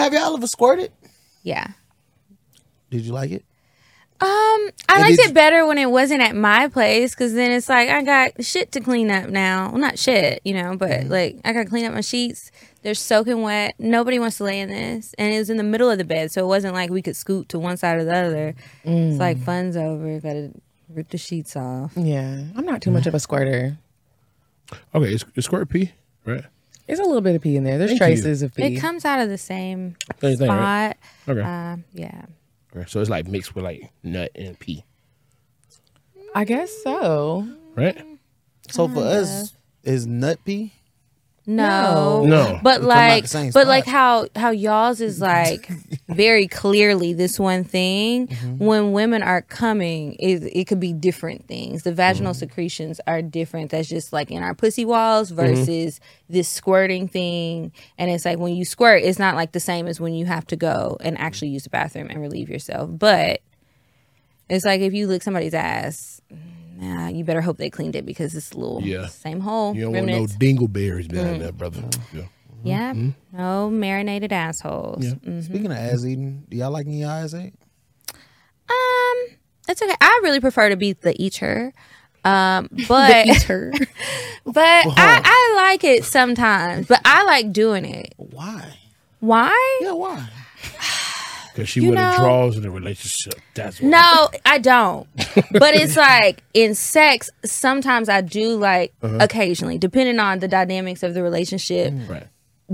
Have y'all ever squirted? Yeah. Did you like it? Um, I And liked did it better when it wasn't at my place because then it's like I got shit to clean up now. Well, not shit, you know, but Mm-hmm. like I got to clean up my sheets. They're soaking wet. Nobody wants to lay in this, and it was in the middle of the bed, so it wasn't like we could scoot to one side or the other. It's like Mm. fun's over. Got to rip the sheets off. Yeah, I'm not too much of a squirter. Okay, it's, it's squirt pee, right? There's a little bit of pee in there. There's Thank you. traces of pee. It comes out of the same Same thing, spot. right? Okay. Um, yeah. okay. So it's like mixed with like nut and pee, I guess so. right? So for us, is nut pee? No. No. But They come like but spot. like how how y'all's is like very clearly this one thing. Mm-hmm. When women are coming, it it could be different things. The vaginal Mm-hmm. secretions are different. That's just like in our pussy walls Mm-hmm. versus this squirting thing. And it's like when you squirt, it's not like the same as when you have to go and actually use the bathroom and relieve yourself. But it's like if you lick somebody's ass, you better hope they cleaned it because it's a little Yeah. same hole. You don't remnants. want no dingleberries behind there, brother. Yeah. Yeah. Mm-hmm. No marinated assholes. Mm. Speaking of ass eating, do y'all like any ass ate? Um, it's okay. I really prefer to be the eater. Um, but but I, I like it sometimes. But I like doing it. Why? Why? Yeah, why? Because she You would have know- draws in a relationship. That's. No, I don't. but it's like in sex, sometimes I do like Uh-huh. occasionally, depending on the dynamics of the relationship. Right.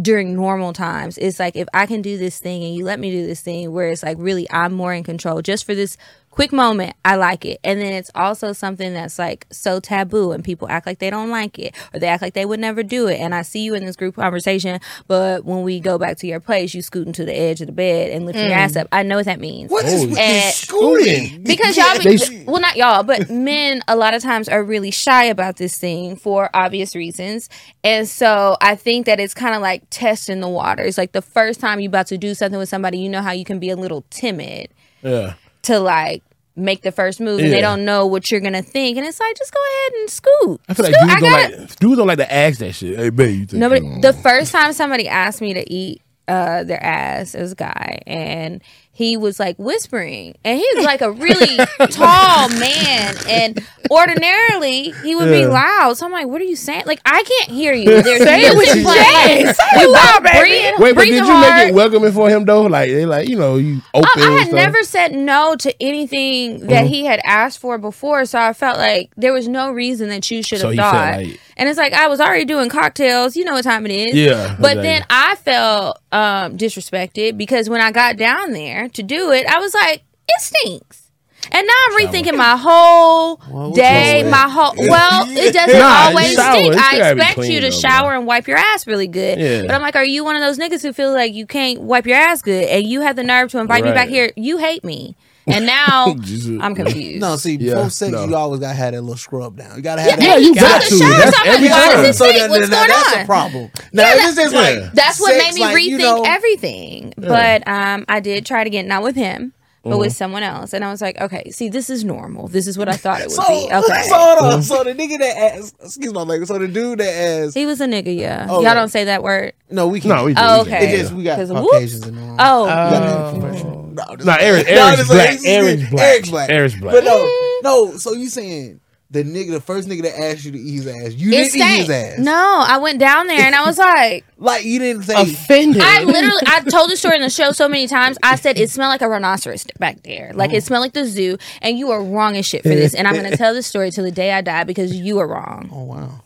during normal times it's like if i can do this thing and you let me do this thing where it's like really i'm more in control just for this quick moment i like it. And then it's also something that's like so taboo and people act like they don't like it or they act like they would never do it. And i see you in this group conversation but when we go back to your place you scooting to the edge of the bed and lift your mm. ass up. I know what that means. What is with and- scooting? because y'all They- be, well not y'all but men a lot of times are really shy about this thing for obvious reasons. And so i think that it's kind of like testing the waters like the first time you're about to do something with somebody you know how you can be a little timid. Yeah. To like make the first move and they don't know what you're gonna think and it's like just go ahead and scoot I feel like Scoot. dudes don't gotta- like dudes don't like to ask that shit. Hey, babe, you think Nobody. you- The first time somebody asked me to eat uh, their ass, it was a guy, and he was like whispering, and he was like a really tall man, and ordinarily he would be loud. So I'm like, "What are you saying?" Like I can't hear you. There's Say music playing. We breathing, Wait, but breathing did you hard. make it welcoming for him though? Like they like you know you open. Um, I had stuff? never said no to anything that Mm-hmm. he had asked for before, so I felt like there was no reason that you should So have felt thought. like- and it's like I was already doing cocktails. You know what time it is. Yeah, But exactly. then I felt um, disrespected because when I got down there to do it, I was like, it stinks. And now I'm rethinking my whole Well, day, my whole. Well, it doesn't Nah, always shower, stink. I still gotta be expect you to though, shower bro. and wipe your ass really good. Yeah. But I'm like, are you one of those niggas who feel like you can't wipe your ass good, and you have the nerve to invite me back here? You hate me, and now I'm confused. No, see, Yeah, before sex, no. you always gotta have that little scrub down. You gotta have Yeah, that. you got took to. the shower, That's so I'm like, every why time. So that- What's that- going that's on? a problem. Now, Yeah, this is like That's what sex, made me like, rethink you know, everything. But um, I did try to get not with him, but with mm-hmm. someone else, and I was like, okay, see, this is normal. This is what I thought it would So, be. Okay. so hold on. Mm-hmm. So the nigga that asked, excuse my language. So the dude that asked, he was a nigga, yeah. Oh, Y'all yeah. don't say that word. no, we can. No, we do. Oh, we do. okay. It just we got 'Cause Caucasians in the room. Oh, We got Oh. information. No, just- Nah, Eric, No, Eric's black. Eric's Eric's black. Eric's black. Eric's black. But no, no. So you saying the nigga, the first nigga that asked you to eat his ass, you it didn't eat his ass. No, I went down there and I was like, like you didn't say. Offended. I literally, I told the story in the show so many times. I said it smelled like a rhinoceros back there, like Oh. it smelled like the zoo, and you are wrong as shit for this. And I'm gonna tell this story till the day I die because you are wrong. oh wow.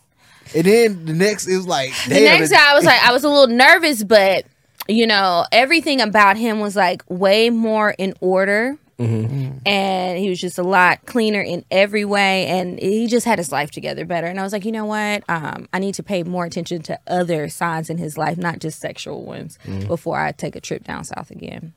And then the next is like the damn, next guy, I was like, I was a little nervous, but you know, everything about him was like way more in order. And he was just a lot cleaner in every way, and he just had his life together better. And I was like, you know what? Um, I need to pay more attention to other signs in his life, not just sexual ones, before I take a trip down south again.